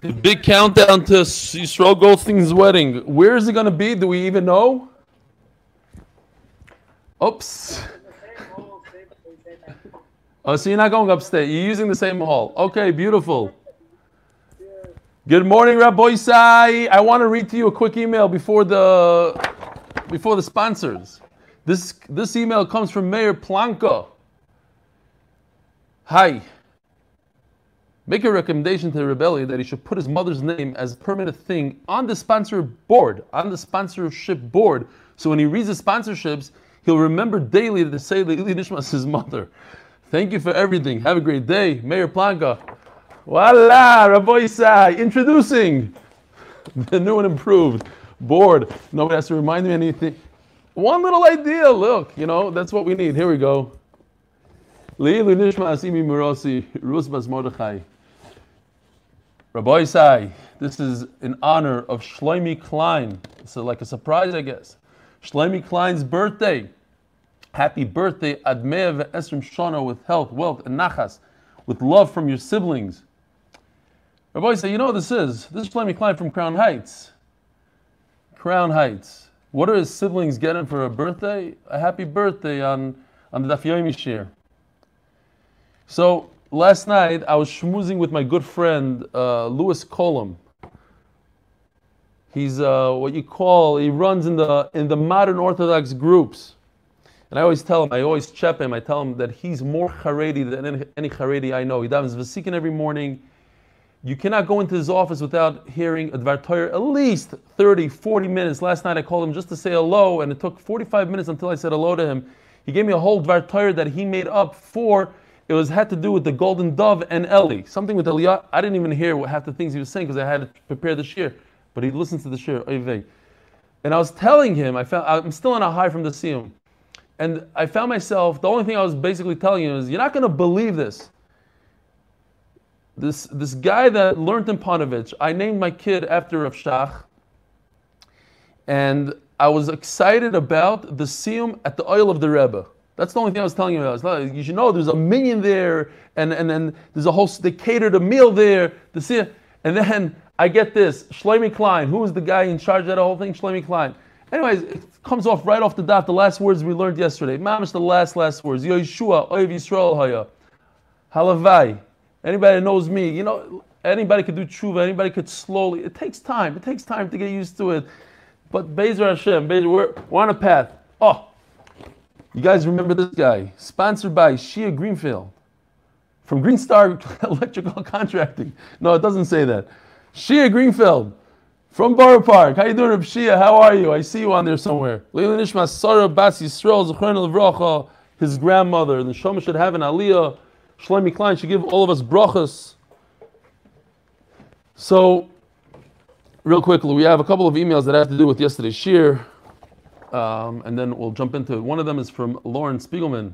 Big countdown to Yisrael Goldstein's wedding. Where is it going to be? Do we even know? Oops. Oh, so you're not going upstate. You're using the same hall. Okay, beautiful. Good morning, Rabbi Sai. I want to read to you a quick email before the before the sponsors. This this email comes from Mayor Planka. Hi. Make a recommendation to the rebellion that he should put his mother's name as a permanent thing on the sponsor board, on the sponsorship board. So when he reads the sponsorships, he'll remember daily to say that Ili Nishma is his mother. Thank you for everything. Have a great day. Mayor Planka. Voila, Rabbi Isai, introducing the new and improved board. Nobody has to remind me anything. One little idea, look, you know, that's what we need. Here we go. Leilu Nishma Asimi Murosi, Rusbas Mordechai. Rabbi Isai, this is in honor of Shloimi Klein. So like a surprise, I guess. Shloimi Klein's birthday. Happy birthday, Admev Esrim Shana, with health, wealth, and nachas, with love from your siblings. Rabbi Isai, you know what this is? This is Shloimi Klein from Crown Heights. Crown Heights. What are his siblings getting for a birthday? A happy birthday on, on the Daf Yomi Shir. So last night I was schmoozing with my good friend uh, Louis Colum. He's uh, what you call he runs in the in the modern Orthodox groups, and I always tell him I always chep him. I tell him that he's more Haredi than any, any Haredi I know. He davens vasikin every morning. You cannot go into his office without hearing a Dvar Torah at least 30, 40 minutes. Last night I called him just to say hello, and it took 45 minutes until I said hello to him. He gave me a whole Dvar Torah that he made up for it was had to do with the golden dove and Eli. Something with Eliyah. I didn't even hear what half the things he was saying because I had to prepare the shir. But he listened to the shir. And I was telling him, I found I'm still on a high from the siyum. And I found myself, the only thing I was basically telling him is, you're not going to believe this. This, this guy that learned in Panovich, I named my kid after Rav Shach. And I was excited about the siyum at the oil of the Rebbe. That's the only thing I was telling you about. You should know there's a minyan there, and and then there's a whole they catered a meal there. To see, and then I get this Shlomi Klein. Who was the guy in charge of that whole thing? Shlomi Klein. Anyways, it comes off right off the dot. The last words we learned yesterday. Mamish, the last last words. Yeshua, Oiv Yisrael Haya, Halavai. Anybody that knows me, you know, anybody could do tshuva. Anybody could slowly. It takes time. It takes time to get used to it. But Bezer Hashem, Bezer, we're, we're on a path. Oh, you guys remember this guy? Sponsored by Shia Greenfield from Green Star Electrical Contracting. No, it doesn't say that. Shia Greenfield from Borough Park. How you doing, Reb Shia? How are you? I see you on there somewhere. Leila Nishma Sarah Bas Yisrael Zechron his grandmother. The Shoma should have an aliyah. Shlomi Klein should give all of us brachas. So, real quickly, we have a couple of emails that have to do with yesterday's shir. Um, and then we'll jump into it. One of them is from Lauren Spiegelman.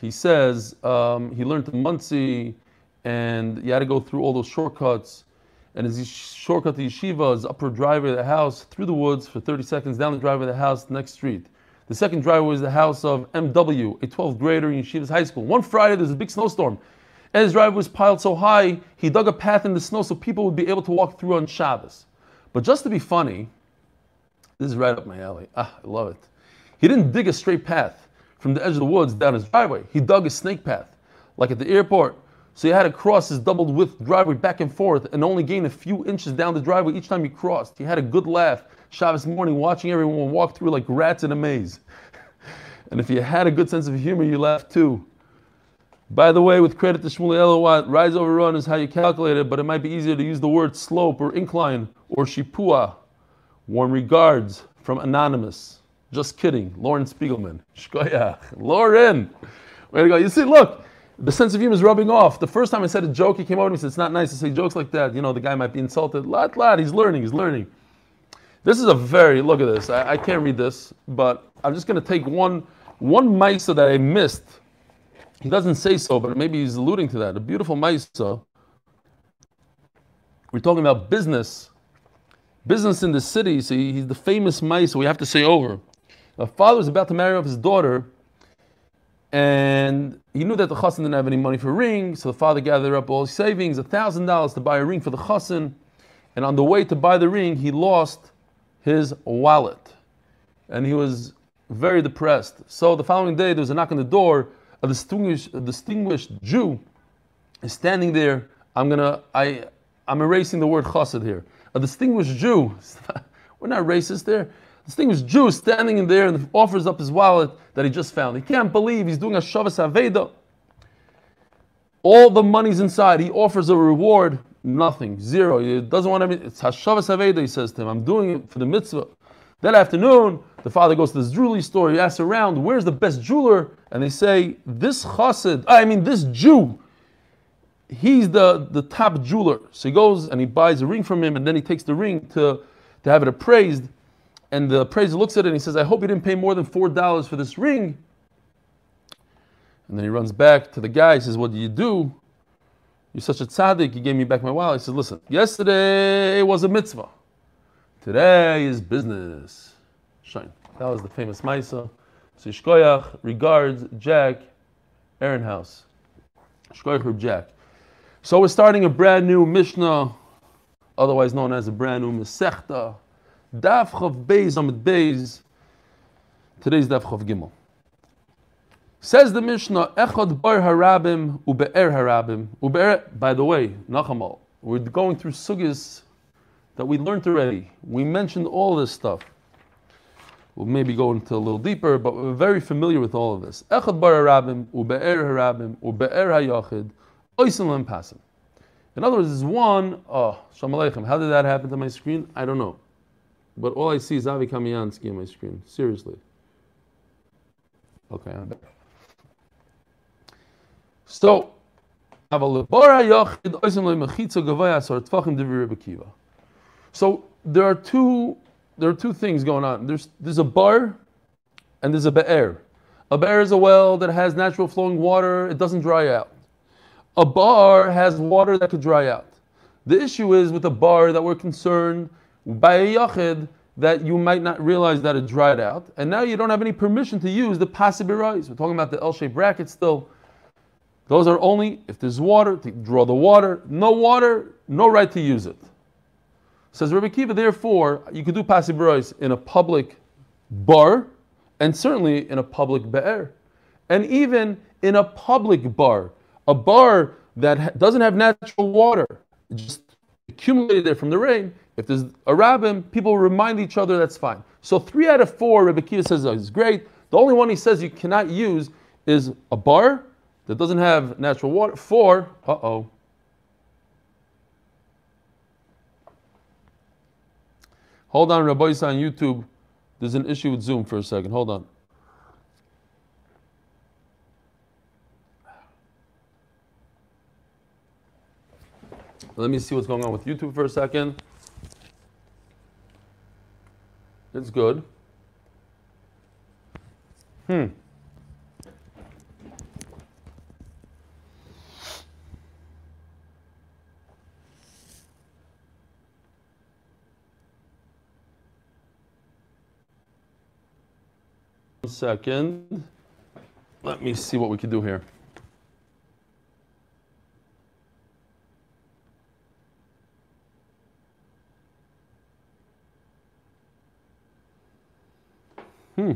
He says um, he learned in Monsey and he had to go through all those shortcuts. And his shortcut to yeshiva is upper driveway of the house through the woods for 30 seconds, down the driveway of the house, next street. The second driveway is the house of MW, a 12th grader in Yeshiva's high school. One Friday, there's a big snowstorm. And his driveway was piled so high, he dug a path in the snow so people would be able to walk through on Shabbos. But just to be funny, this is right up my alley. Ah, I love it. He didn't dig a straight path from the edge of the woods down his driveway. He dug a snake path, like at the airport. So he had to cross his doubled width driveway back and forth and only gain a few inches down the driveway each time he crossed. He had a good laugh Shabbos morning watching everyone walk through like rats in a maze. and if you had a good sense of humor, you laughed too. By the way, with credit to Shmuel Elowat, rise over run is how you calculate it, but it might be easier to use the word slope or incline or shipua Warm regards from Anonymous. Just kidding. Lauren Spiegelman. Shkoyach. Lauren. Way to go. You see, look, the sense of humor is rubbing off. The first time I said a joke, he came over to me and said, It's not nice to say jokes like that. You know, the guy might be insulted. Lot, lot. He's learning. He's learning. This is a very, look at this. I, I can't read this, but I'm just going to take one, one Maisa that I missed. He doesn't say so, but maybe he's alluding to that. A beautiful Maisa. We're talking about business business in the city, so he's the famous mice, so we have to say over. A father is about to marry off his daughter, And he knew that the chassan didn't have any money for a ring, so the father gathered up all his savings, thousand dollars to buy a ring for the chassan. And on the way to buy the ring, he lost his wallet, and he was very depressed. So the following day, there was a knock on the door. A distinguished, a distinguished Jew is standing there. I'm gonna, I, I'm erasing the word chassid here. A distinguished Jew. We're not racist there. Distinguished Jew standing in there and offers up his wallet that he just found. He can't believe he's doing a Shavas Aveda. All the money's inside. He offers a reward. Nothing. Zero. He doesn't want to. It's Hashavas Aveda, he says to him. I'm doing it for the mitzvah. That afternoon, the father goes to this jewelry store. He asks around, where's the best jeweler? And they say, this chassid, I mean, this Jew, he's the, the top jeweler. So he goes and he buys a ring from him, and then he takes the ring to, to have it appraised. And the appraiser looks at it and he says, I hope you didn't pay more than $4 for this ring. And then he runs back to the guy. He says, What do you do? You're such a tzaddik. You gave me back my wallet. He says, Listen, yesterday was a mitzvah. Today is business. Shine. That was the famous Maisa. So Shkoyach regards Jack Ehrenhaus. Shkoyach Jack. So we're starting a brand new Mishnah, otherwise known as a brand new Masechta. Daf Chav Beis Amid Beis. Today's Daf Chav Gimel. Says the Mishnah, Echad Bar Harabim Ube'er Harabim. Ube'er, by the way, Nachamal, we're going through sugis that we learned already. We mentioned all this stuff. We'll maybe go into a little deeper, but we're very familiar with all of this. Echad Bar Harabim Ube'er Harabim Ube'er Hayachid Oisim Lem Pasim. In other words, there's one, oh, Shalom Aleichem. How did that happen to my screen? I don't know. But all I see is Avi Kamiansky on my screen. Seriously. Okay, I'm back. So, so there are two there are two things going on. There's there's a bar and there's a be'er. A be'er is a well that has natural flowing water, it doesn't dry out. A bar has water that could dry out. The issue is with a bar that we're concerned by a yachid that you might not realize that it dried out, and now you don't have any permission to use the pasibirais. We're talking about the L-shaped bracket still. Those are only if there's water to draw the water. No water, no right to use it. Says Rabbi Kiva. Therefore, you could do pasibirais in a public bar, and certainly in a public be'er, and even in a public bar, a bar that doesn't have natural water, just accumulated there from the rain if there's a rabbin, people remind each other, that's fine. So three out of four, Rebbe Kiva says oh, is great. The only one he says you cannot use is a bar that doesn't have natural water. Four, uh-oh. Hold on, Rabbi on YouTube. There's an issue with Zoom for a second. Hold on. Let me see what's going on with YouTube for a second. It's good. Hmm. One second. Let me see what we can do here. Hmm.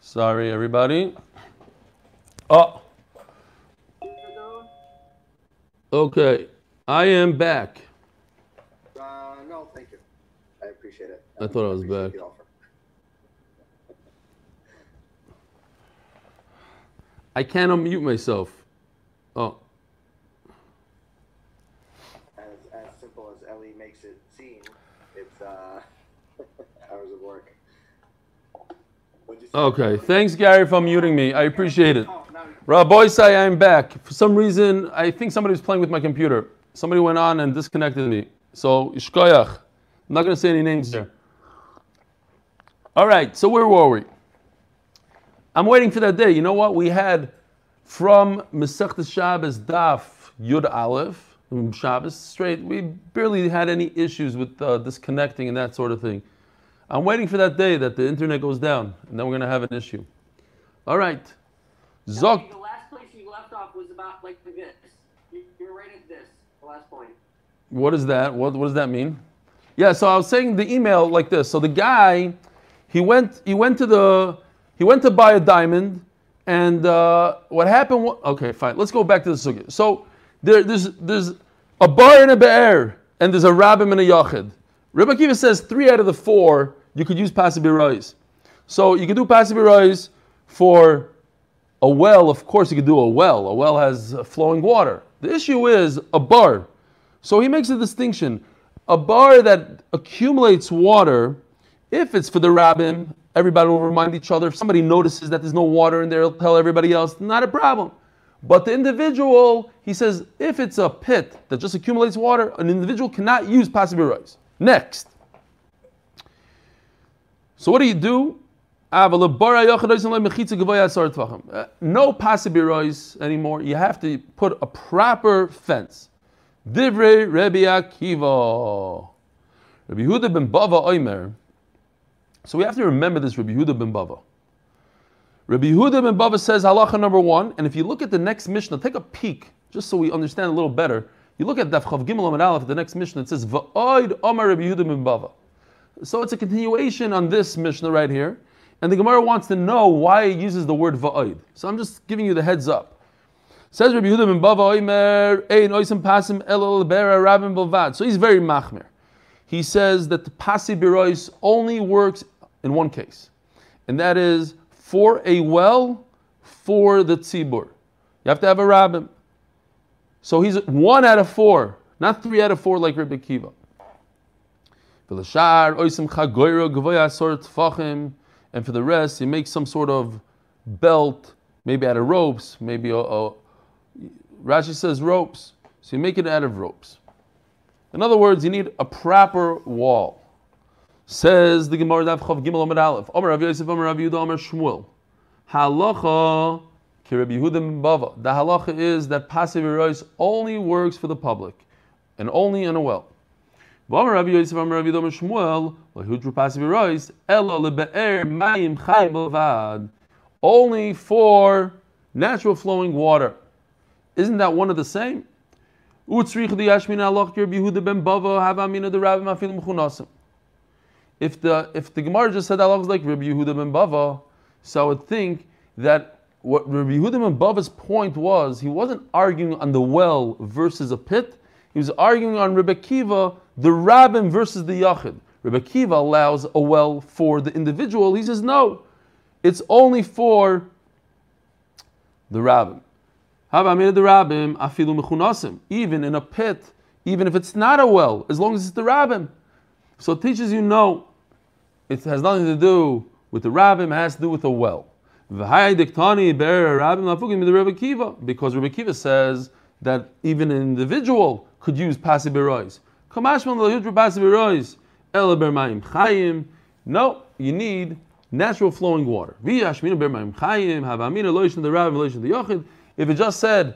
Sorry, everybody. Oh. Okay, I am back. Uh, no, thank you. I appreciate it. I thought I was back. I can't unmute myself. Oh. Okay, thanks Gary for muting me. I appreciate it. Rabbi say I'm back. For some reason, I think somebody was playing with my computer. Somebody went on and disconnected me. So, ishkoyach. I'm not going to say any names here. All right, so where were we? I'm waiting for that day. You know what? We had from Masechta Shabbos Daf Yud Aleph, Shabbos straight. We barely had any issues with uh, disconnecting and that sort of thing. I'm waiting for that day that the internet goes down, and then we're going to have an issue. All right. Zok. The last place you left off was about like this. You, you were right at this, the last point. What is that? What, what does that mean? Yeah, so I was saying the email like this. So the guy, he went, he went to the, he went to buy a diamond, and uh, what happened? Okay, fine. Let's go back to the sugya. So there, there's, there's a bar and a be'er, and there's a rabbim and a yachid. Rebbe Kiva says three out of the four you could use pasibirois. So you could do pasibirois for a well. Of course, you could do a well. A well has flowing water. The issue is a bar. So he makes a distinction. A bar that accumulates water, if it's for the rabbin, everybody will remind each other. If somebody notices that there's no water in there, he'll tell everybody else, not a problem. But the individual, he says, if it's a pit that just accumulates water, an individual cannot use pasibirois. Next. So what do you do? Uh, no pasibirois anymore. You have to put a proper fence. Divrei Rabbi Akiva. Rabbi ben Bava Oimer. So we have to remember this Rabbi Huda ben Bava. Rabbi Huda ben Bava says halacha number one, and if you look at the next Mishnah, take a peek, just so we understand a little better. You look at Daf Chav Gimel Amud Aleph, the next Mishnah, it says Va'oid Omar Rabbi Yehuda ben Bava. So it's a continuation on this Mishnah right here, and the Gemara wants to know why it uses the word Va'oid. So I'm just giving you the heads up. Says Rabbi Yehuda ben Bava Oimer Ein Oisim Pasim Elul Bera Rabin Bilvad. So he's very machmir. He says that the Pasi Birois only works in one case, and that is for a well for the tzibur. You have to have a rabbin. So he's one out of four, not three out of four like Rabbi Kiva. And for the rest, he makes some sort of belt, maybe out of ropes, maybe a, a Rashi says ropes, so you make it out of ropes. In other words, you need a proper wall. Says the Gemara Dav Chav Gimel Amud Aleph. Omer Rav Yosef Omer Rav Yehuda Omer Shmuel. Halacha Rabbi Yehuda Bava. The halacha is that pasibirois only works for the public, and only in a well. Rabbi Yosef Rabbi Yehuda Shmuel lahudru pasibirois elo lebe'er mayim chayim bavad. Only for natural flowing water. Isn't that one of the same? Utzrich the Yashmin Allah Rabbi Yehuda ben Bava have amina the Rabbi Mafil Mechunasim. If the if the Gemara just said Allah was like Rabbi Yehuda ben Bava, so I would think that what Rabbi Yehuda ben Bava's point was, he wasn't arguing on the well versus a pit. He was arguing on Rebbe Kiva, the rabbin versus the yachid. Rebbe Kiva allows a well for the individual. He says no, it's only for the rabbin. Even in a pit, even if it's not a well, as long as it's the rabbin. So it teaches you no, it has nothing to do with the rabbin. It has to do with a well. Because Rabbi Kiva says that even an individual could use pasibirois. No, you need natural flowing water. If it just said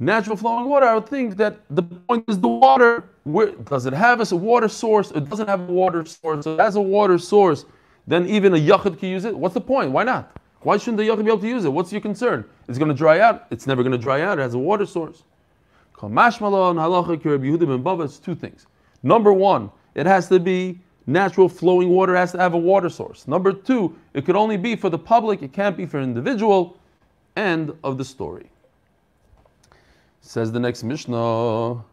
natural flowing water, I would think that the point is the water. Where, does it have a water source? It doesn't have a water source. So it has a water source. Then even a yachid can use it. What's the point? Why not? Why shouldn't the yachid be able to use it? What's your concern? It's going to dry out. It's never going to dry out. It has a water source. It's two things. Number one, it has to be natural flowing water. Has to have a water source. Number two, it could only be for the public. It can't be for an individual. End of the story. Says the next Mishnah.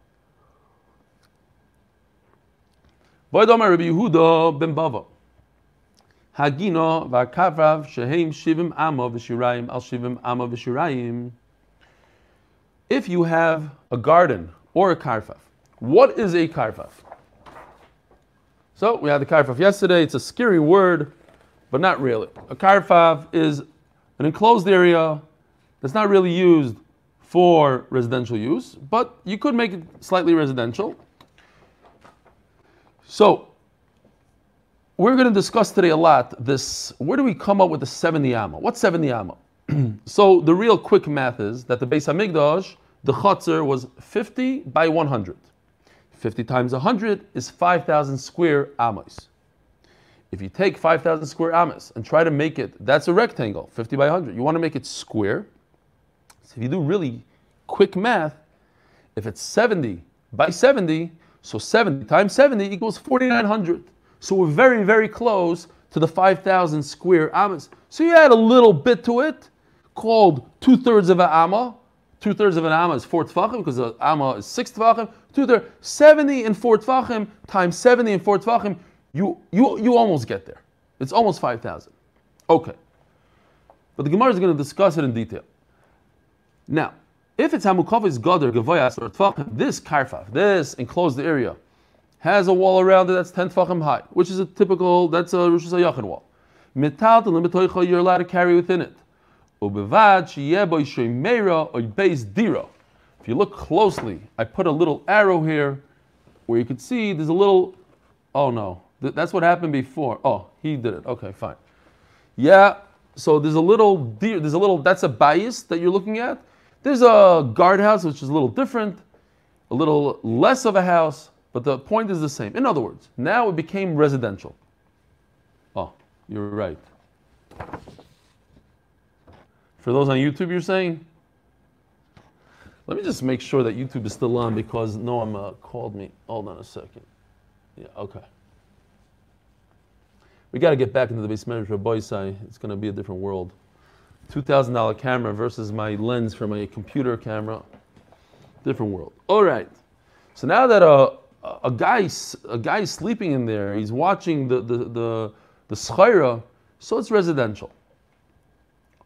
Rabbi Yehuda ben Bava. Hagino v'akavrav shivim amo v'shirayim al shivim amo v'shirayim. If you have a garden or a karfaf, what is a karfaf? So we had the karfaf yesterday. It's a scary word, but not really. A karfaf is an enclosed area that's not really used for residential use, but you could make it slightly residential. So we're going to discuss today a lot this where do we come up with the 70 amma? What's 70 amma? so the real quick math is that the Beis Hamikdash the chutzner was 50 by 100. 50 times 100 is 5,000 square amos. If you take 5,000 square amos and try to make it, that's a rectangle, 50 by 100. You want to make it square. So if you do really quick math, if it's 70 by 70, so 70 times 70 equals 4,900. So we're very, very close to the 5,000 square amos. So you add a little bit to it, called two thirds of an amma. Two thirds of an amma is four tefachim because the amma is six tefachim. Two thirds, 70 and four tefachim times 70 and four tefachim, you, you, you almost get there. It's almost 5,000. Okay. But the Gemara is going to discuss it in detail. Now, if it's Hamukavis Gadar, Gavoyas, or Tfachim, this Karfaf, this enclosed area, has a wall around it that's 10 Tfachim high, which is a typical, that's a Rosh Hashanah wall. Metal to limitoicha, you're allowed to carry within it. Shemeira, or Beis. If you look closely, I put a little arrow here where you can see there's a little, oh no, Th- that's what happened before. Oh, he did it. Okay, fine. Yeah, so there's a little there's a little, that's a bias that you're looking at. There's a guardhouse, which is a little different, a little less of a house, but the point is the same. In other words, now it became residential. Oh, you're right. For those on YouTube, you're saying? Let me just make sure that YouTube is still on because Noam uh, called me. Hold on a second. Yeah, okay. We got to get back into the base manager of Boisai. It's going to be a different world. $2,000 camera versus my lens for my computer camera. Different world. All right. So now that a, a guy a guy is sleeping in there, he's watching the the the, the schaira, so it's residential.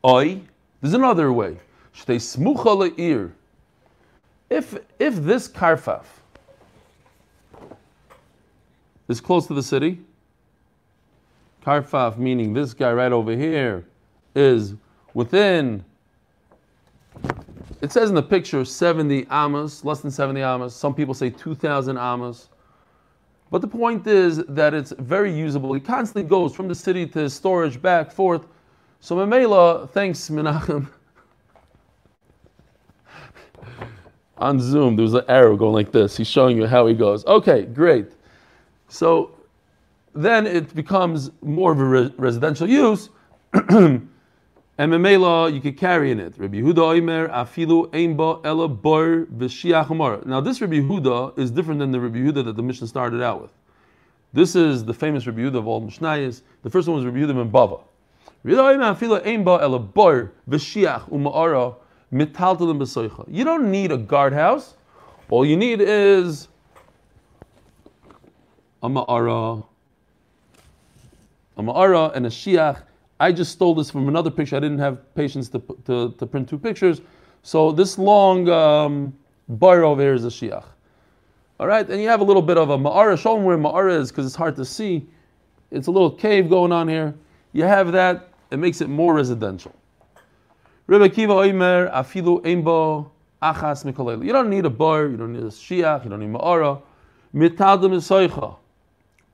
Oi, there's another way. Le'ir. If if this karfaf is close to the city, karfaf meaning this guy right over here is within it says in the picture 70 amas, less than 70 amas. Some people say 2,000 amas. But the point is that it's very usable. He constantly goes from the city to his storage, back, forth. So Mamela, thanks Menachem. On Zoom, there was an arrow going like this. He's showing you how he goes. Okay, great. So then it becomes more of a re- residential use. And memela, you could carry in it. Rabbi Yehuda Oimer, afilu einba ela bor v'shiach Now this Rabbi Yehuda is different than the Rabbi Yehuda that the Mishnah started out with. This is the famous Rabbi Yehuda of all Mishnayos. The first one was Rabbi Yehuda ben Bava. You don't need a guardhouse. All you need is a ma'ara, a ma'ara and a shiach I just stole this from another picture. I didn't have patience to, to, to print two pictures. So this long um, bar over here is a shiach. All right, and you have a little bit of a ma'ara. Show them where ma'ara is because it's hard to see. It's a little cave going on here. You have that. It makes it more residential. Kiva achas. You don't need a bar. You don't need a shiach. You don't need ma'ara.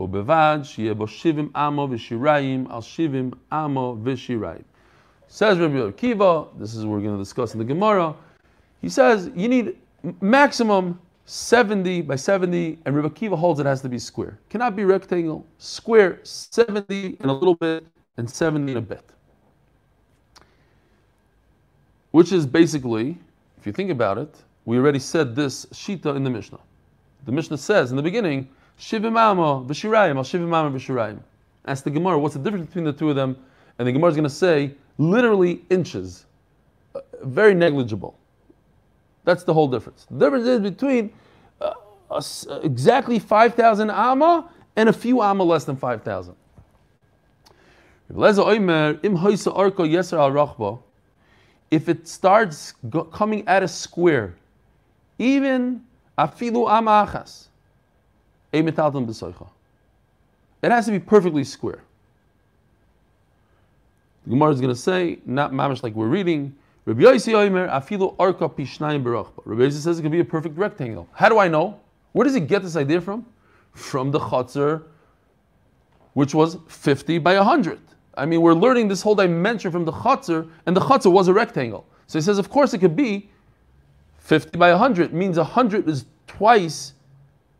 ובבד שיהיה בו שבעים עמו ושיריים על שבעים עמו ושיריים. Says Rabbi Akiva, this is what we're going to discuss in the Gemara. He says you need maximum 70 by 70, and Rabbi Akiva holds it has to be square. Cannot be rectangle. Square 70 and a little bit, and 70 and a bit. Which is basically, if you think about it, we already said this shita in the Mishnah. The Mishnah says in the beginning, Shivim Amo v'shirayim al shivim Amo v'shirayim. Ask the Gemara, what's the difference between the two of them? And the Gemara is going to say, literally inches. Uh, very negligible. That's the whole difference. The difference is between uh, uh, exactly 5,000 Amma and a few Amma less than 5,000. If it starts go- coming at a square, even afilu Amma achas, it has to be perfectly square. The Gemara is going to say, not mamish like we're reading. Rabbi Yossi arka pishnayim berachba. Rabbi says it can be a perfect rectangle. How do I know? Where does he get this idea from? From the chutzner, which was 50 by 100. I mean, we're learning this whole dimension from the chutzner, and the chutzner was a rectangle. So he says, of course, it could be 50 by 100 means 100 is twice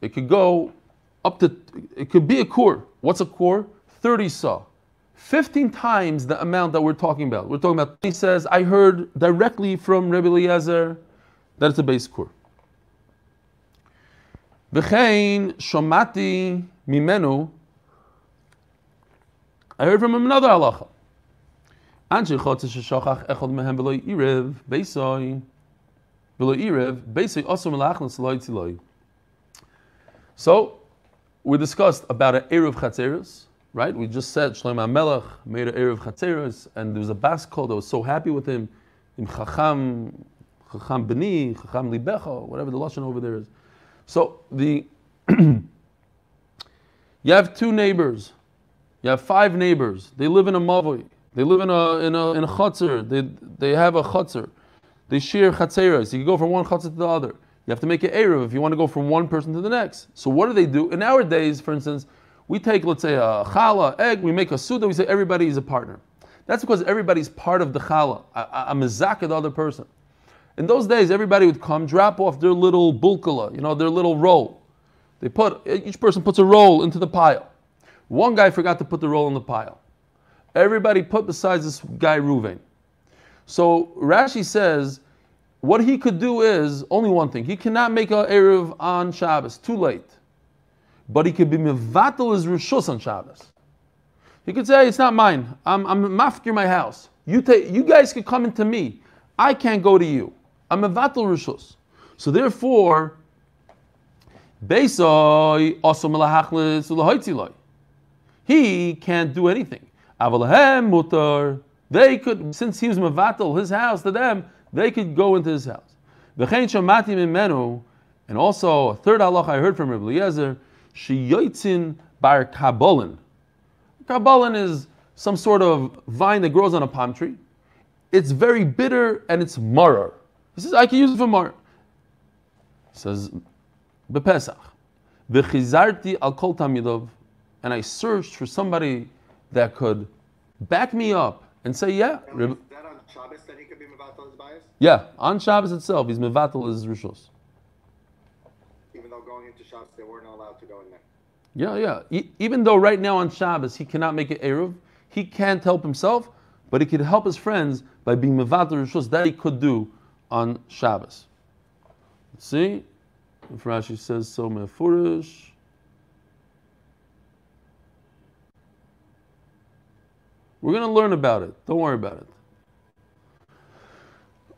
It could go up to, it could be a core. What's a core? 30 saw. 15 times the amount that we're talking about. We're talking about, he says, I heard directly from Rebbe Eliezer that it's a base core. V'chein shomati mimenu. I heard from another halacha. Anshe chotze sheshachach echad mehem v'lo irev beisoi v'lo irev beisoi osur melachnas lo yitziloi. So, we discussed about an Eruv Chatzeres, right? We just said Shlomo Melech made an Eruv Chatzeres, and there was a bas kol that was so happy with him, in Chacham, Chacham Beni, Chacham Libecha, whatever the lashon over there is. So the you have two neighbors, you have five neighbors. They live in a mavoi. They live in a in a in a. They they have a chutzner. They share chatzeres. You can go from one chutzner to the other. You have to make an eruv if you want to go from one person to the next. So what do they do? In our days, for instance, we take, let's say, a challah, egg, we make a suda, we say everybody is a partner. That's because everybody's part of the challah. I'm a zakah the other person. In those days, everybody would come, drop off their little bulkala, you know, their little roll. They put, each person puts a roll into the pile. One guy forgot to put the roll in the pile. Everybody put besides this guy Ruvain. So Rashi says, what he could do is only one thing. He cannot make a Eruv on Shabbos, too late. But he could be mevatel his rishus on Shabbos. He could say, it's not mine. I'm, I'm mafkir my house. You, take, you guys could come into me. I can't go to you. I'm mevatel rishus. So therefore, Beisoi also. He can't do anything. Avalahem mutar. They could, since he was mevatel his house to them, they could go into his house. V'chein shamati mimenu, and also a third halach I heard from Rabbi Eliezer, sheyotzin bar kabolin. Kabolin is some sort of vine that grows on a palm tree. It's very bitter and it's marar. He says, I can use it for marar. He says, bepesach. V'chizarti al kol talmidov, and I searched for somebody that could back me up and say, yeah, that that he could be mevatel his bias? yeah, on Shabbos itself, he's mevatel his rishos. Even though going into Shabbos they weren't allowed to go in there. Yeah, yeah. E- even though right now on Shabbos he cannot make an eruv, he can't help himself, but he could help his friends by being mevatel rishos. That he could do on Shabbos. See, if Rashi says so, mefurish. We're going to learn about it. Don't worry about it.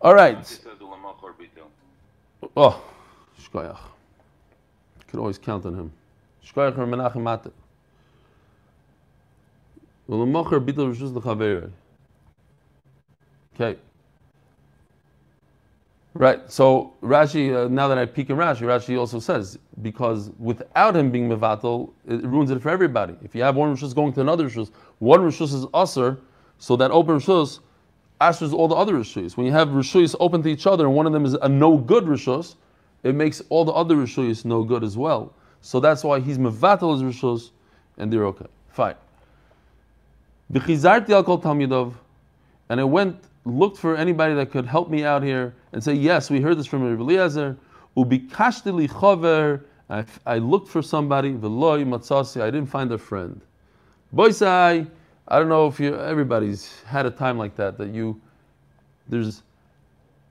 All right. Oh, shkoyach. Could always count on him. Shkoyach or Menachem Mate. V'lemocher bitul rishus l'chaverei. Okay. Right. So Rashi, uh, now that I peek in Rashi, Rashi also says because without him being mevatel, it ruins it for everybody. If you have one rishus going to another rishus, one rishus is usher, so that open rishus ushers all the other rishus. When you have rishus open to each other, and one of them is a no good rishus, it makes all the other rishus no good as well. So that's why he's mevatel his rishus, and they're okay. Fine. V'chizarti al kol talmidov, and I went looked for anybody that could help me out here and say, yes, we heard this from Rabbi Eliezer. Ubikashti li chover. I, looked for somebody. V'loi matzasi. I didn't find a friend. Boisai. I don't know if you. Everybody's had a time like that. That you, there's,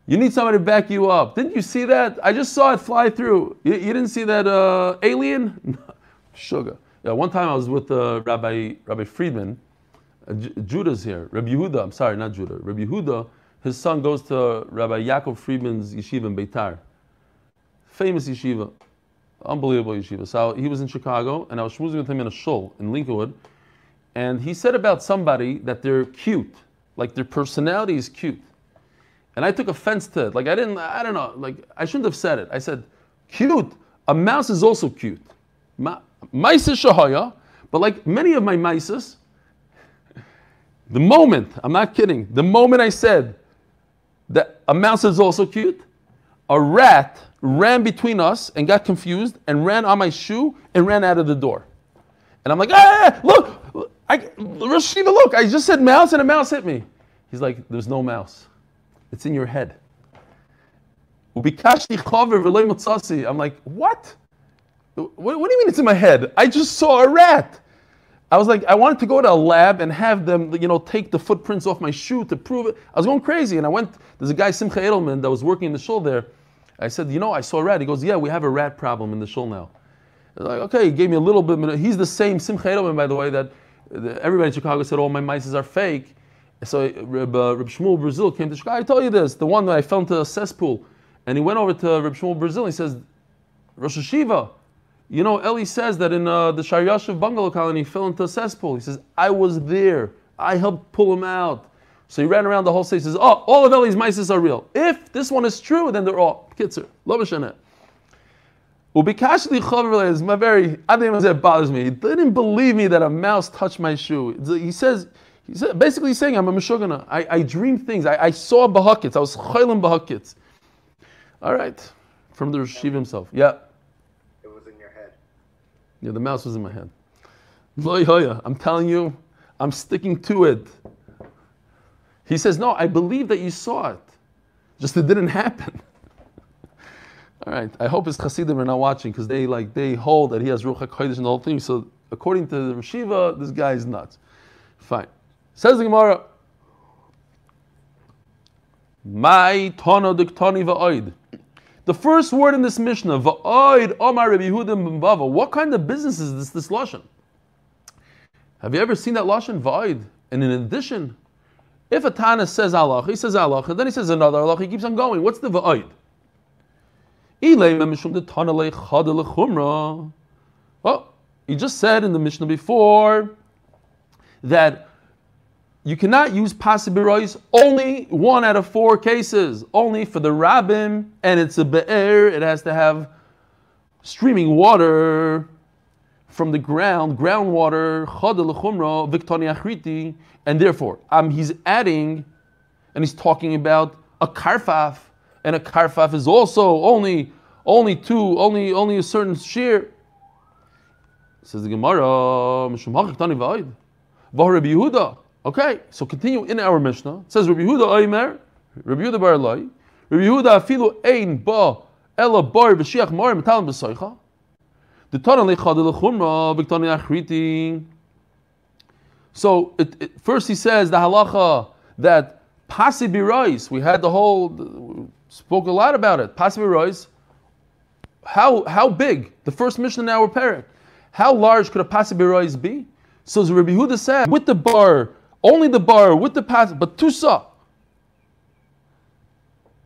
you need somebody to back you up. Didn't you see that? I just saw it fly through. You, you didn't see that uh, alien? Sugar. Yeah. One time I was with uh, Rabbi Rabbi Friedman. Uh, J- Judah's here. Rabbi Yehuda, I'm sorry, not Judah. Rabbi Yehuda, his son goes to Rabbi Yaakov Friedman's yeshiva in Beitar. Famous yeshiva. Unbelievable yeshiva. So he was in Chicago, and I was schmoozing with him in a shul in Lincolnwood, and he said about somebody that they're cute, like their personality is cute. And I took offense to it. Like I didn't, I don't know, like I shouldn't have said it. I said, cute. A mouse is also cute. Mice is shahaya, but like many of my mices, the moment, I'm not kidding, the moment I said that a mouse is also cute, a rat ran between us and got confused and ran on my shoe and ran out of the door. And I'm like, ah, look, look, I, Rosh Hashiva, look, I just said mouse and a mouse hit me. He's like, there's no mouse. It's in your head. I'm like, what? what? What do you mean it's in my head? I just saw a rat. I was like, I wanted to go to a lab and have them, you know, take the footprints off my shoe to prove it. I was going crazy, and I went. There's a guy Simcha Edelman that was working in the shul there. I said, you know, I saw a rat. He goes, yeah, we have a rat problem in the shul now. Like, okay, he gave me a little bit. He's the same Simcha Edelman, by the way, that everybody in Chicago said all my mice are fake. So Reb, uh, Reb Shmuel Brazil came to Chicago. I told you this, the one that I fell into a cesspool, and he went over to Reb Shmuel Brazil. And he says, Rosh Hashiva, you know, Eli says that in uh, the Shar Yashiv bungalow colony, he fell into a cesspool. He says, I was there. I helped pull him out. So he ran around the whole state. He says, Oh, all of Eli's mices are real. If this one is true, then they're all kitzer. Lo b'shaneh. Ubikashli is my very. I think it bothers me. He didn't believe me that a mouse touched my shoe. He says, he said, basically saying, I'm a meshugana. I, I dream things. I, I saw bahakits. I was chaylim bahakits. All right, from the Rashiv himself. Yeah. It was in your head. Yeah, the mouse was in my head. Lo yoya, I'm telling you, I'm sticking to it. He says, No, I believe that you saw it. Just it didn't happen. All right. I hope his Hasidim are not watching because they like they hold that he has Ruach HaKodesh and the whole thing. So according to the Rashiva, this guy is nuts. Fine. Says the Gemara. My tono diktoni va'oid. The first word in this Mishnah, va'oid omar Rabbi Yehuda Bava. What kind of business is this, this lashon? Have you ever seen that lashon va'oid? And in addition, if a Tana says Allah, he says Allah, and then he says another Allah, he keeps on going. What's the va'oid? Oh, he just said in the Mishnah before that you cannot use pasibirois only one out of four cases, only for the rabbim, and it's a be'er, it has to have streaming water from the ground, groundwater, viktani achriti, and therefore, um, he's adding, and he's talking about a karfaf, and a karfaf is also only only two, only only a certain shear. Says the Gemara, Mishum. Rabbi Yehuda. Okay, so continue in our Mishnah. It says Rabbi Yehuda Oimer, Rabbi Yehuda Bar Eloi, Rabbi Yehuda afilu ein ba ela bar v'shiach mar metalim b'soicha. The Torah lechad lechumra v'ktani achriti. So it, it, first he says the halacha that pasi birois. We had the whole spoke a lot about it. Birois. How how big? The first Mishnah in our parak. How large could a birois be? So as Rabbi Yehuda said, with the bar, only the bar, with the pas, but tusa.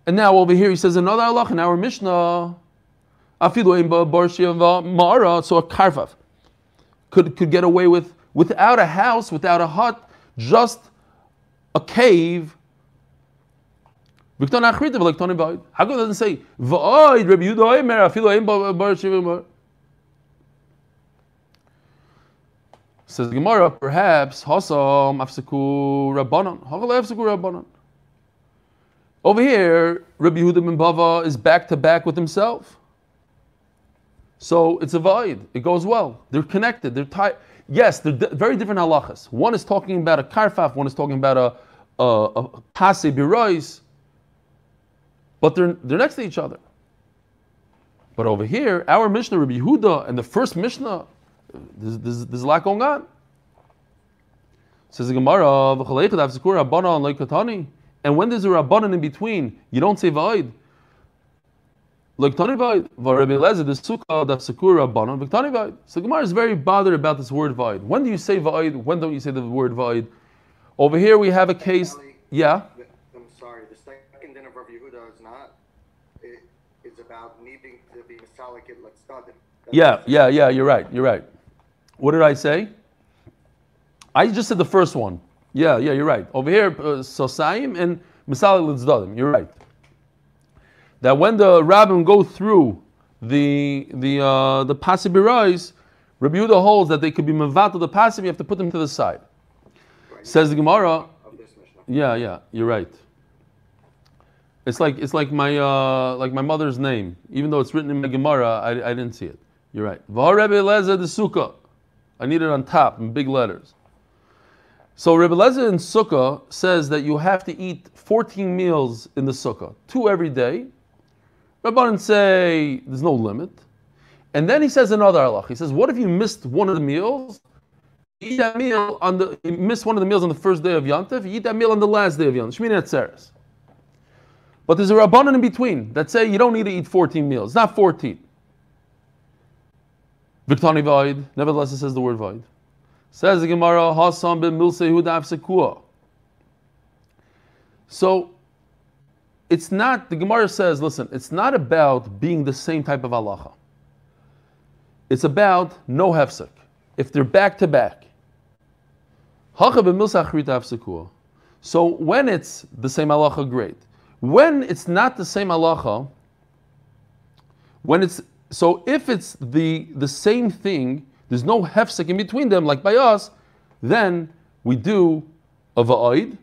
And now over here he says another halach in our Mishnah. Afilu bar mara. So a karfaf could could get away with without a house, without a hut, just a cave. How come it doesn't say v'oid Rabbi ein bar? Says Gemara, perhaps Rabbanon. Rabbanon. Over here, Rabbi Yehuda ben Bava is back to back with himself. So it's a void. It goes well. They're connected. They're tied. Yes, they're di- very different halachas. One is talking about a karfaf. One is talking about a a, a pase birois. But they're they're next to each other. But over here, our Mishnah, Rabbi Yehuda, and the first Mishnah, there's, there's, there's a lot going on. Says the Gemara, and when there's a rabbanon in between, you don't say va'id. Like Tani va'id, v'Rabbi Eliezer, the sukkah that sekur rabbanon, v'Tani va'id. So Gemara is very bothered about this word va'id. When do you say va'id? When don't you say the word va'id? Over here we have a case. Yeah. the- I'm sorry. The second din of Rabbi Yehuda is not. It, it's about needing to be misalik like. Yeah, yeah, yeah, you're right, you're right. What did I say? I just said the first one. Yeah, yeah, you're right. Over here, uh, Sosaim and Misalik l'tzdadim. You're right. That when the rabbim go through the the uh, the pasibirais, Rabbi Yehuda holds that they could be mevatel the pasim. You have to put them to the side. Says the Gemara. Of this Mishnah. Yeah, yeah, you're right. It's like it's like my uh, like my mother's name. Even though it's written in my Gemara, I, I didn't see it. You're right. Rebbe Eliezer de Sukkah. I need it on top in big letters. So Rebbe Eliezer in Sukkah says that you have to eat 14 meals in the Sukkah, two every day. Rabbanan say there's no limit. And then he says another halach. He says, what if you missed one of the meals? Eat that meal on the miss one of the meals on the first day of Yontif, you eat that meal on the last day of Yontif. Shmini Atzeres. But there's a rabbanon in between that say you don't need to eat 14 meals. Not 14. Viktani void. Nevertheless, it says the word void. Says the Gemara, Hasam ben Milse Hudav Sekua. So it's not, the Gemara says, listen, it's not about being the same type of halacha. It's about no hefsek. If they're back to back. So when it's the same halacha, great. When it's not the same halacha, when it's so if it's the the same thing, there's no hefsek in between them, like by us, then we do a va'id.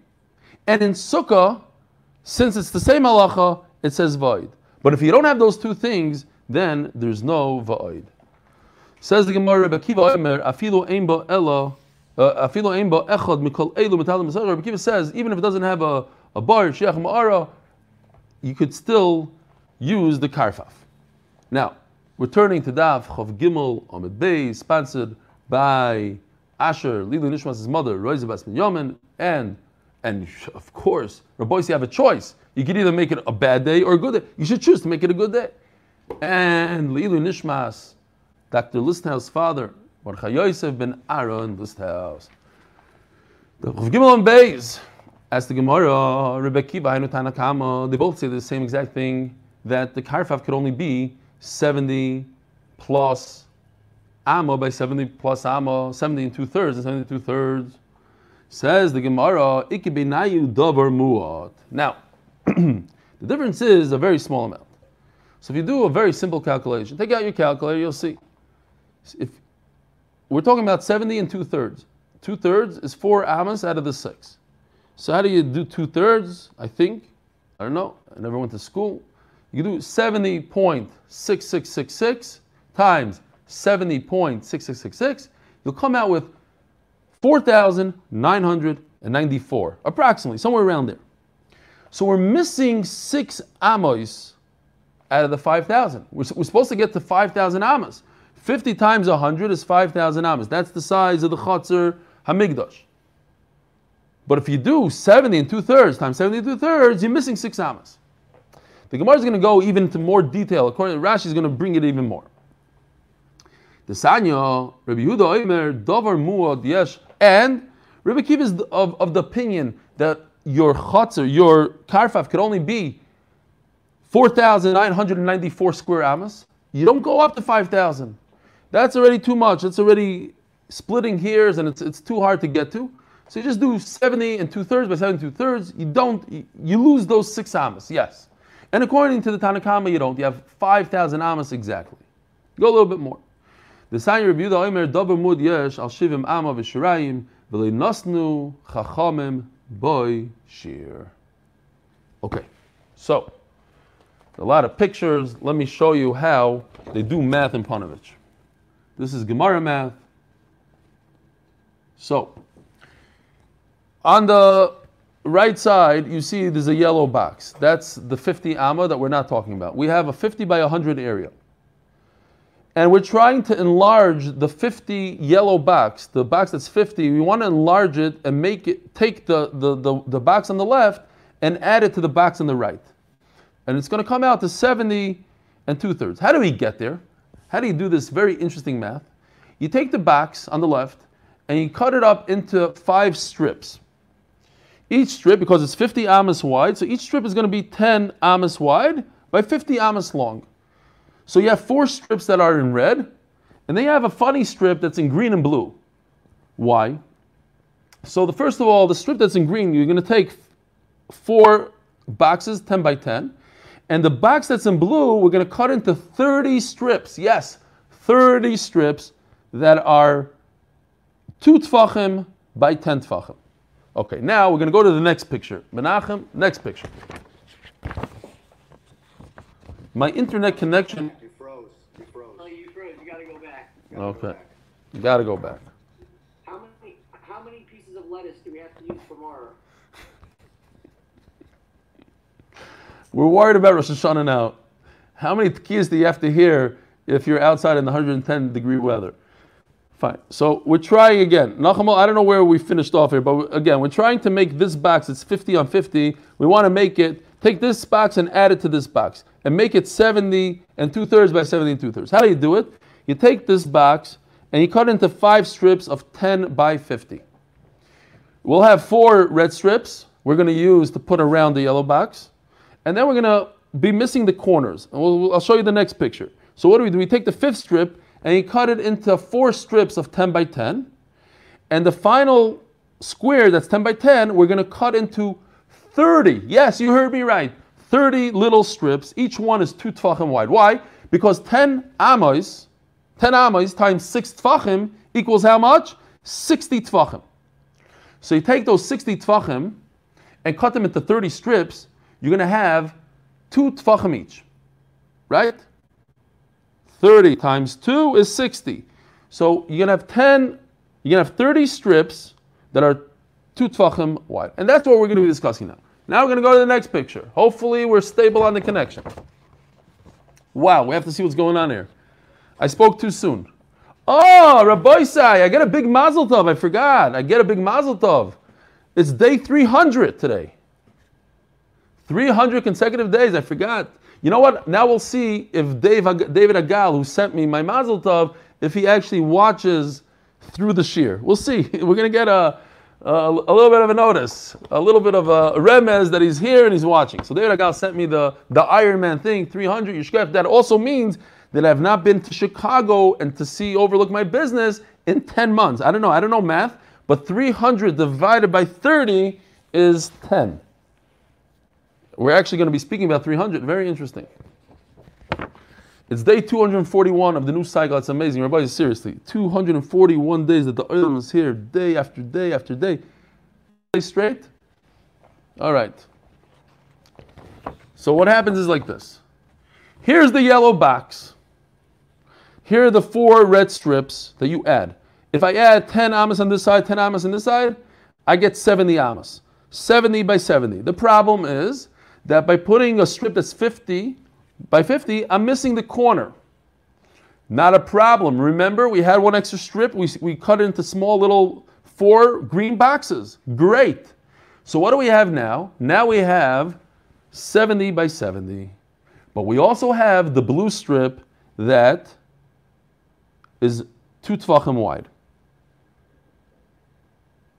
And in sukkah, since it's the same halacha, it says va'id. But if you don't have those two things, then there's no va'id. Says the Gemara, Rebbe Kiva Omer, afilu ein bo ella, uh, afilu echad mikol elu masach. Rebbe Kiva says, even if it doesn't have a, a bar, shiach ma'ara, you could still use the karfaf. Now, returning to Daf Chav Gimel Amud Bey, sponsored by Asher Lilu Nishmas' mother, Roiza Bas Yamin, and and of course, Rabbi, you have a choice. You could either make it a bad day or a good day. You should choose to make it a good day. And Lilu Nishmas, Dr. Listhaus' father, Mordechai Yosef ben Aaron Listhaus. The Chav Gimel Beis, as the Gemara, Rebbe Kiva, Hainu Tanakama, they both say the same exact thing that the karfaf could only be 70 plus amma by 70 plus amma, 70 and two thirds and 70 and two thirds. Says the Gemara, Ikibinayu davar muat. Now, the difference is a very small amount. So if you do a very simple calculation, take out your calculator, you'll see. If we're talking about 70 and two thirds, two thirds is four ammas out of the six. So how do you do two thirds? I think I don't know. I never went to school. You do 70.6666 times 70.6666. You'll come out with 4,994, approximately, somewhere around there. So we're missing six amos out of the 5,000. We're, we're supposed to get to 5,000 amos. 50 times 100 is 5,000 amos. That's the size of the Chatzar Hamikdash. But if you do 70 and two thirds times 70 and two thirds, you're missing six amos. The Gemara is going to go even into more detail. According to Rashi, is going to bring it even more. The Sanya, Rabbi Yehuda Omer, Dover Muad Yesh, and Rabbi Kiva is of, of the opinion that your chatzar, your karfaf, could only be 4,994 square amas. You don't go up to 5,000. That's already too much. It's already splitting hairs and it's, it's too hard to get to. So you just do 70 and two thirds by 70 two thirds. You don't, you lose those six amas, yes. And according to the Tanakama, you don't. You have 5,000 amas exactly. Go a little bit more. The sign review the Omer Dover Mud Yesh Al Shivim Ama V'Shirayim V'Lei Nasnu Chachamim Boy Shir. Okay, so a lot of pictures. Let me show you how they do math in Panovich. This is Gemara math. So, on the right side, you see there's a yellow box. That's the 50 amma that we're not talking about. We have a 50 by 100 area. And we're trying to enlarge the 50 yellow box, the box that's 50, we want to enlarge it and make it, take the, the, the, the box on the left and add it to the box on the right. And it's going to come out to 70 and two thirds. How do we get there? How do you do this very interesting math? You take the box on the left and you cut it up into five strips. Each strip, because it's 50 amas wide, so each strip is going to be 10 amas wide by 50 amas long. So you have four strips that are in red, and then you have a funny strip that's in green and blue. Why? So the first of all, the strip that's in green, you're going to take four boxes, 10 by 10. And the box that's in blue, we're going to cut into 30 strips. Yes, 30 strips that are 2 tfachim by 10 tfachim. Okay, now we're going to go to the next picture. Menachem, next picture. My internet connection. You froze. You froze. Oh, you froze. You gotta go back. Gotta go Okay, back. you got to go back. How many how many pieces of lettuce do we have to use tomorrow? We're worried about Rosh Hashanah now. How many tkiyas do you have to hear if you're outside in the 110 degree weather? Fine. So we're trying again. Nachamo, I don't know where we finished off here, but again, we're trying to make this box, it's 50 on 50. We want to make it, take this box and add it to this box and make it 70 and two thirds by 70 and two thirds. How do you do it? You take this box and you cut into five strips of 10 by 50. We'll have four red strips we're going to use to put around the yellow box. And then we're going to be missing the corners. And we'll- I'll show you the next picture. So what do we do? We take the fifth strip and you cut it into four strips of 10 by 10. And the final square that's 10 by 10, we're going to cut into 30. Yes, you heard me right. 30 little strips. Each one is two tfachim wide. Why? Because 10 amos, 10 amos times 6 tfachim equals how much? 60 tfachim. So you take those 60 tfachim and cut them into 30 strips, you're going to have two tfachim each. Right? 30 times 2 is 60. So you're going to have 10, you're going to have 30 strips that are two tfachim wide. And that's what we're going to be discussing now. Now we're going to go to the next picture. Hopefully we're stable on the connection. Wow, we have to see what's going on here. I spoke too soon. Oh, Rabbi I get a big mazel tov. I forgot. I get a big mazel tov. It's day 300 today. 300 consecutive days. I forgot. You know what? Now we'll see if Dave, David Agal, who sent me my mazel tov, if he actually watches through the shear. We'll see. We're going to get a, a, a little bit of a notice, a little bit of a remez that he's here and he's watching. So David Agal sent me the, the Iron Man thing, 300 Yishkef. That also means that I've not been to Chicago and to see overlook my business in 10 months. I don't know. I don't know math, but 300 divided by 30 is 10. We're actually going to be speaking about 300. Very interesting. It's day 241 of the new cycle. It's amazing. Everybody, seriously, 241 days that the oil is here, day after day after day. Day straight? All right. So what happens is like this. Here's the yellow box. Here are the four red strips that you add. If I add 10 amas on this side, 10 amas on this side, I get 70 amas. 70 by 70. The problem is that by putting a strip that's 50 by 50, I'm missing the corner. Not a problem. Remember, we had one extra strip. We, we cut it into small little four green boxes. Great. So what do we have now? Now we have 70 by 70. But we also have the blue strip that is two tfachim wide.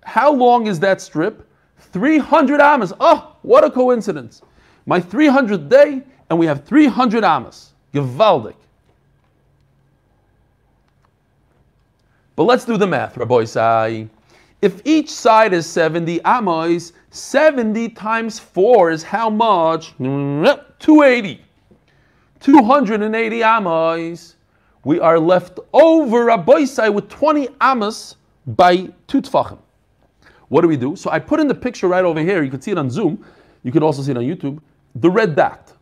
How long is that strip? 300 amas. Oh, what a coincidence. My 300th day, and we have 300 amas. Gewaldig. But let's do the math, Rabbi Sai. If each side is 70 amos, 70 times 4 is how much? 280. 280 amos. We are left over Rabbi Sai with 20 amos by 2 tfachim. What do we do? So I put in the picture right over here. You can see it on Zoom. You can also see it on YouTube. The red dot.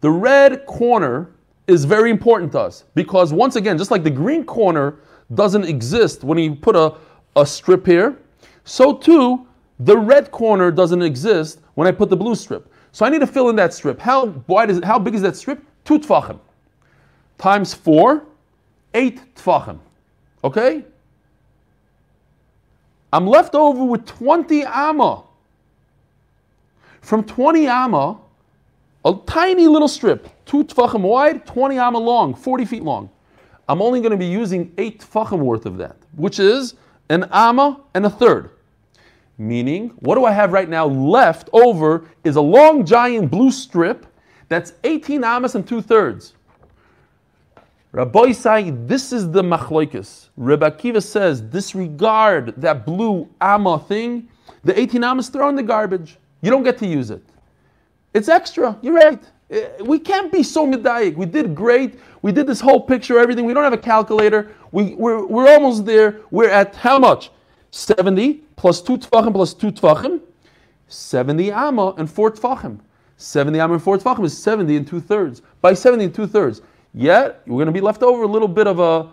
The red corner is very important to us because once again, just like the green corner doesn't exist when you put a, a strip here, so too the red corner doesn't exist when I put the blue strip. So I need to fill in that strip. How wide is it? How big is that strip? Two tfachim times four, eight tfachim. Okay? I'm left over with 20 amma. From 20 amma, a tiny little strip, two tfachim wide, 20 amma long, 40 feet long. I'm only going to be using eight tfachim worth of that, which is an amma and a third. Meaning, what do I have right now left over is a long giant blue strip that's 18 amas and two thirds. Rabbi saying this is the machloikis. Rabbi Akiva says disregard that blue amma thing. The 18 amas throw in the garbage. You don't get to use it. It's extra. You're right. Eh, We can't be so medayik. We did great. We did this whole picture, everything. We don't have a calculator. We, we're, we're almost there. We're at how much? 70 plus 2 tfachim plus 2 tfachim. 70 amma and 4 tfachim. 70 amma and 4 tfachim is 70 and 2 thirds. By 70 and 2 thirds. Yet, we're going to be left over a little bit of a,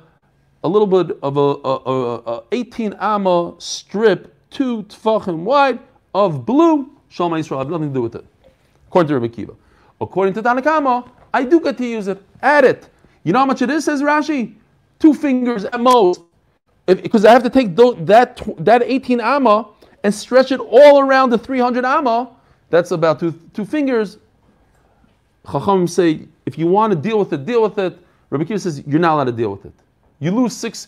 a little bit of a, a, a, a 18 amma strip, 2 tfachim wide of blue. Shalom Yisrael I have nothing to do with it. According to Rabbi Kiva. According to Tanakama, I do get to use it. Add it. You know how much it is, says Rashi? Two fingers at most. Because I have to take that, that 18 amma and stretch it all around the 300 amma. That's about two, two fingers. Chacham say, if you want to deal with it, deal with it. Rabbi Kiva says, you're not allowed to deal with it. You lose six.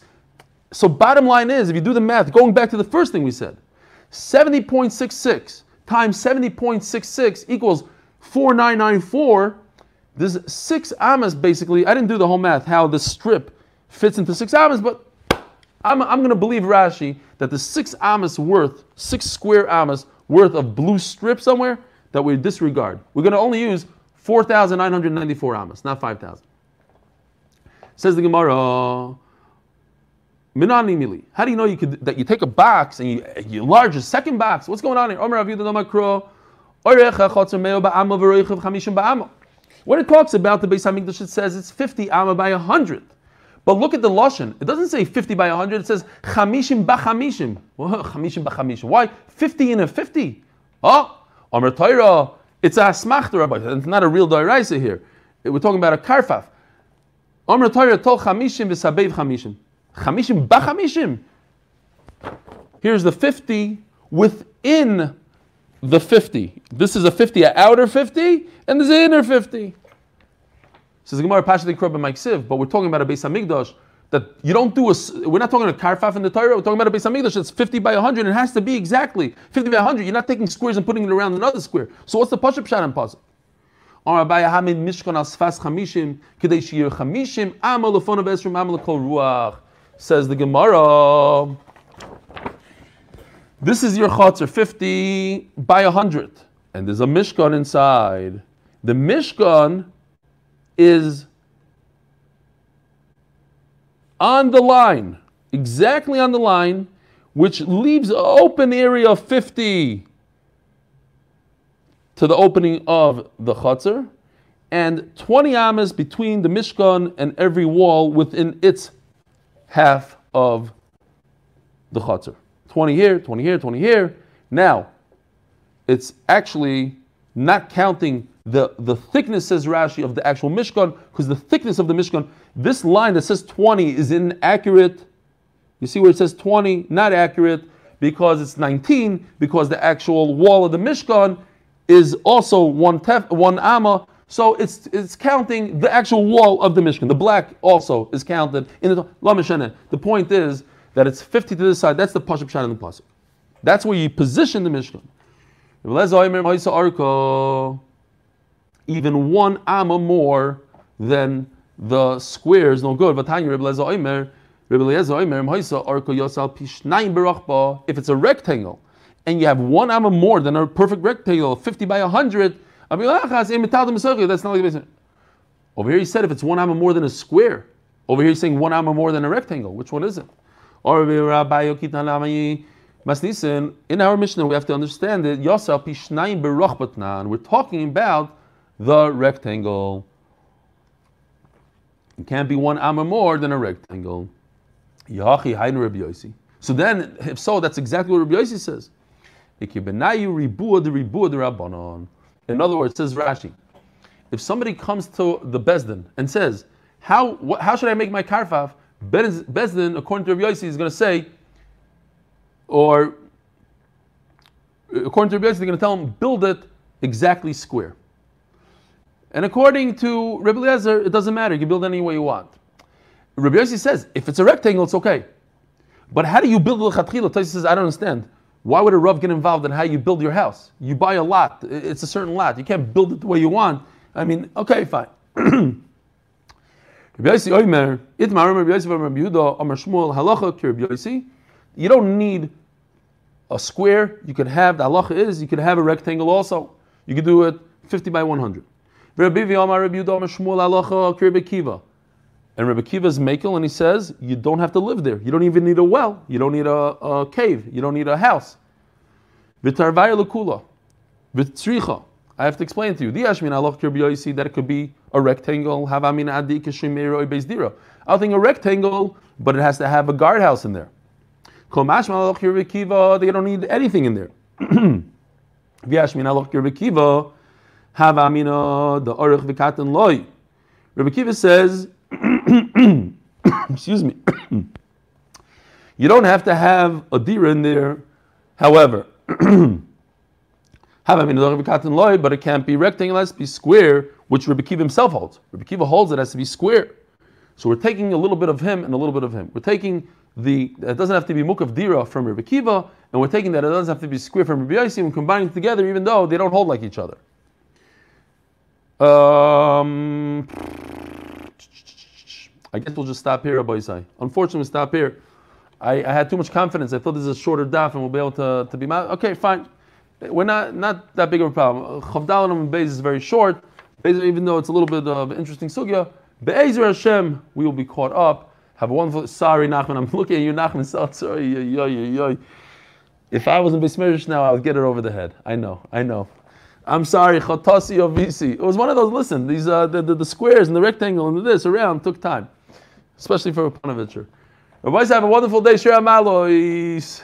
So bottom line is, if you do the math, going back to the first thing we said, 70.66 times 70.66 equals 4994. There's six amas basically. I didn't do the whole math, how the strip fits into six amas, but I'm, I'm going to believe Rashi that the six amas worth, six square amas worth of blue strip somewhere that we disregard. We're going to only use 4,994 amas, not 5,000. Says the Gemara, Minani mili. How do you know you could that you take a box and you, you enlarge a second box? What's going on here? Omer Aviv Dama When it talks about the Beis Hamikdash, it says it's 50 amma by 100. But look at the lashon. It doesn't say 50 by 100. It says chamishim b'chamishim. Well, chamishim b'chamishim. Why 50 in a 50? Oh, Omer Torah. It's a hasmachta, Rabbi. It's not a real dairaisa here. We're talking about a karfaf. Omer Torah tol chamishim v'sabev chamishim. Chamishim b'chamishim. Here's the 50 within the 50. This is a 50, an outer 50, and there's an inner 50. Says Gemara Pashat Krab Mike Siv, but we're talking about a Beis Hamikdash that you don't do a. We're not talking a karfaf in the Torah. We're talking about a Beis Hamikdash that's 50 by 100. It has to be exactly 50 by 100. You're not taking squares and putting it around another square. So what's the pashup shot and pasuk? Says the Gemara. This is your chotzer 50 by 100, and there's a Mishkan inside. The Mishkan is on the line, exactly on the line, which leaves an open area of 50 to the opening of the chutzner, and 20 amas between the Mishkan and every wall within its half of the chutzner. 20 here, 20 here, 20 here. Now, it's actually not counting the, the thickness, says Rashi, of the actual Mishkan, because the thickness of the Mishkan, this line that says 20 is inaccurate. You see where it says 20, not accurate, because it's 19, because the actual wall of the Mishkan is also one tef, one amma. So it's it's counting the actual wall of the Mishkan. The black also is counted in the La Mishana. The point is that it's 50 to this side. That's the Pashup Shan in the Pasuk. That's where you position the Mishkan. Even one amma more than the square is no good. If it's a rectangle and you have one amma more than a perfect rectangle, 50 by 100, Abilachas imital Masachia, that's not like Over here he said if it's one amma more than a square. Over here he's saying one amma more than a rectangle. Which one is it? Or Rabbi Yokitanami Masnisen, in our Mishnah we have to understand it. Yosal Pishnayim Berachbatnan. We're talking about the rectangle. It can't be one amma more than a rectangle. Yachi Hainu Rabbi. So then, if so, that's exactly what Rabbi Yossi says. In other words, says Rashi, if somebody comes to the Bezdin and says, how, wh- how should I make my karfaf? Bez- Bezdin, according to Rabbi Yossi, is going to say, or according to Rabbi Yossi, they're going to tell him, build it exactly square. And according to Rabbi Eliezer, it doesn't matter. You can build any way you want. Rabbi Yossi says, if it's a rectangle, it's okay. But how do you build the chatchila? Tosi says, I don't understand. Why would a Rav get involved in how you build your house? You buy a lot. It's a certain lot. You can't build it the way you want. I mean, okay, fine. You don't need a square. You could have the halacha is you could have a rectangle also. You could do it 50 by 100. Rabbi V'Amar Rabbi Yudah Amar Shmuel halacha And Rabbi is makel, and he says you don't have to live there. You don't even need a well. You don't need a, a cave. You don't need a house. I have to explain to you. That could be a rectangle. I'll think a rectangle, but it has to have a guardhouse in there. They don't need anything in there. Rabbi Kiva says excuse me, you don't have to have a dira in there. However, have I mean loy, but it can't be rectangular, it has to be square, which Rabbi Kiva himself holds. Rabbi Kiva holds it has to be square. So we're taking a little bit of him and a little bit of him. We're taking the it doesn't have to be muk of dira from Rabbi Kiva, and we're taking that it doesn't have to be square from Rabbi Yossi, and combining together, even though they don't hold like each other. Um, I guess we'll just stop here, Rabbi Isai. Unfortunately, we'll stop here. I, I, had too much confidence. I thought this is a shorter daf and we'll be able to, to be. Okay, fine. We're not not that big of a problem. Chavdalim and Beis is very short. Beis, even though it's a little bit of interesting sugya, Be'ezer Hashem, we will be caught up. Have a wonderful. Sorry, Nachman. I'm looking at you, Nachman. Sorry, yo, yo, yo. If I was in Beis now, I would get it over the head. I know. I know. I'm sorry, Chotasi Ovisi. It was one of those. Listen, these uh, the, the, the squares and the rectangle and this around took time especially for a Panovitcher. Rabbi, have a wonderful day. Share Amalois.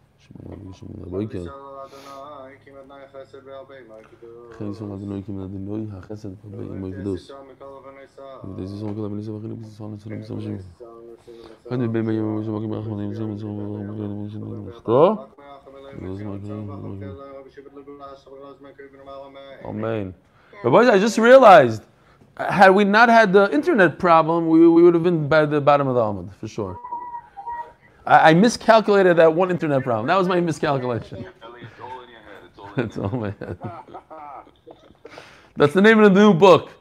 Amen. Boys, I just realized, had we not had the internet problem, we, would have been by the bottom of the Amud, for sure. I, I miscalculated that one internet problem. That was my miscalculation. It's all in my head. That's the name of the new book.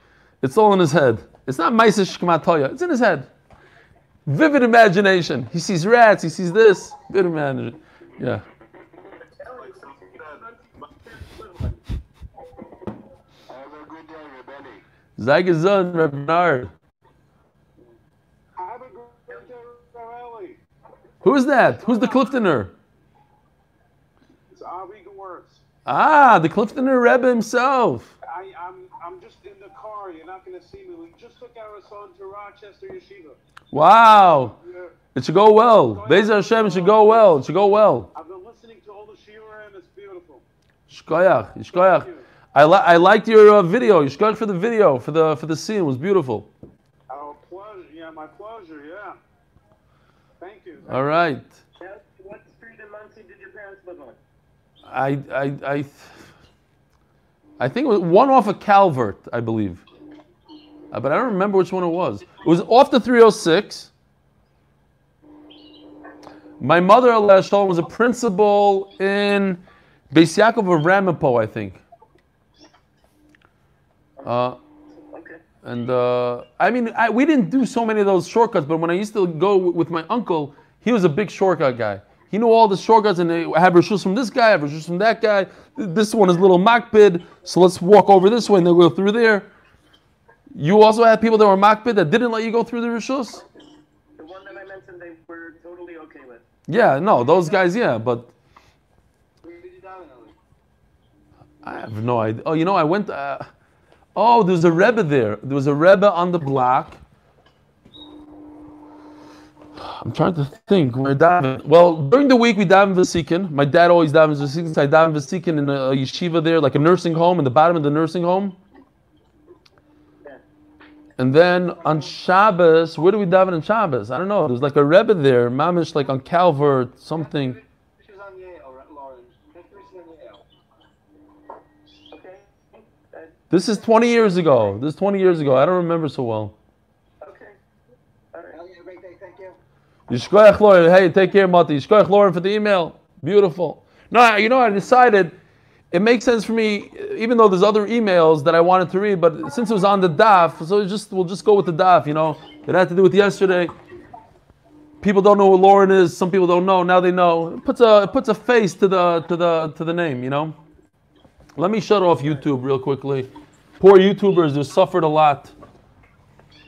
It's all in his head. It's not Maisa Shkmatoya. It's in his head. Vivid imagination. He sees rats. He sees this. Vivid imagination. Yeah. Zygazun, Reb Bernard. Who's that? Who's the Cliftoner? It's Avi Gewurz. Ah, the Cliftoner Rebbe himself. I, I'm, I'm just in the car. You're not going to see me. We just took our son to Rochester Yeshiva. Wow. Yeah. It should go well. Bezer Hashem, it should go well. It should go well. I've been listening to all the shiurim. It's beautiful. Shkoyach, Shkoyach. I, li- I liked your uh, video. Shkoyach for the video, for the for the scene. It was beautiful. Our pleasure. Yeah, my pleasure. Yeah. Thank you. All right. What street in Monsey did your parents live on? I I I, I think it was one off of Calvert, I believe. Uh, but I don't remember which one it was. It was off the 306. My mother, Allah Shalom, was a principal in Beis Yaakov of Ramapo, I think. Uh, Okay. and uh, I mean, I, we didn't do so many of those shortcuts, but when I used to go w- with my uncle, he was a big shortcut guy. He knew all the shortcuts, and they have rishus from this guy, have rishus from that guy. This one is little makbid, so let's walk over this way and then go through there. You also had people that were makbid that didn't let you go through the rishus. The one that I mentioned, they were totally okay with. Yeah, no, those guys, yeah, but Where did you die in LA? I have no idea. Oh, you know, I went. Uh, oh, there was a rebbe there. There was a rebbe on the block. I'm trying to think. Where daven. Well, during the week we daven vasikin. My dad always davens vasikin. So I daven vasikin in a yeshiva there, like a nursing home, in the bottom of the nursing home. And then on Shabbos, where do we daven on Shabbos? I don't know. There's like a rebbe there, mamish, like on Calvert, something. This is 20 years ago. This is 20 years ago. I don't remember so well. Okay. All right. Well, you have a great day. Thank you. Yishkoyach Lauren. Hey, take care, Mati. Yishkoyach Lauren for the email. Beautiful. No, you know, I decided it makes sense for me, even though there's other emails that I wanted to read, but since it was on the daf, so just we'll just go with the daf. You know, it had to do with yesterday. People don't know what Lauren is. Some people don't know. Now they know. It puts a it puts a face to the to the to the name. You know. Let me shut off YouTube real quickly. Poor YouTubers, they suffered a lot.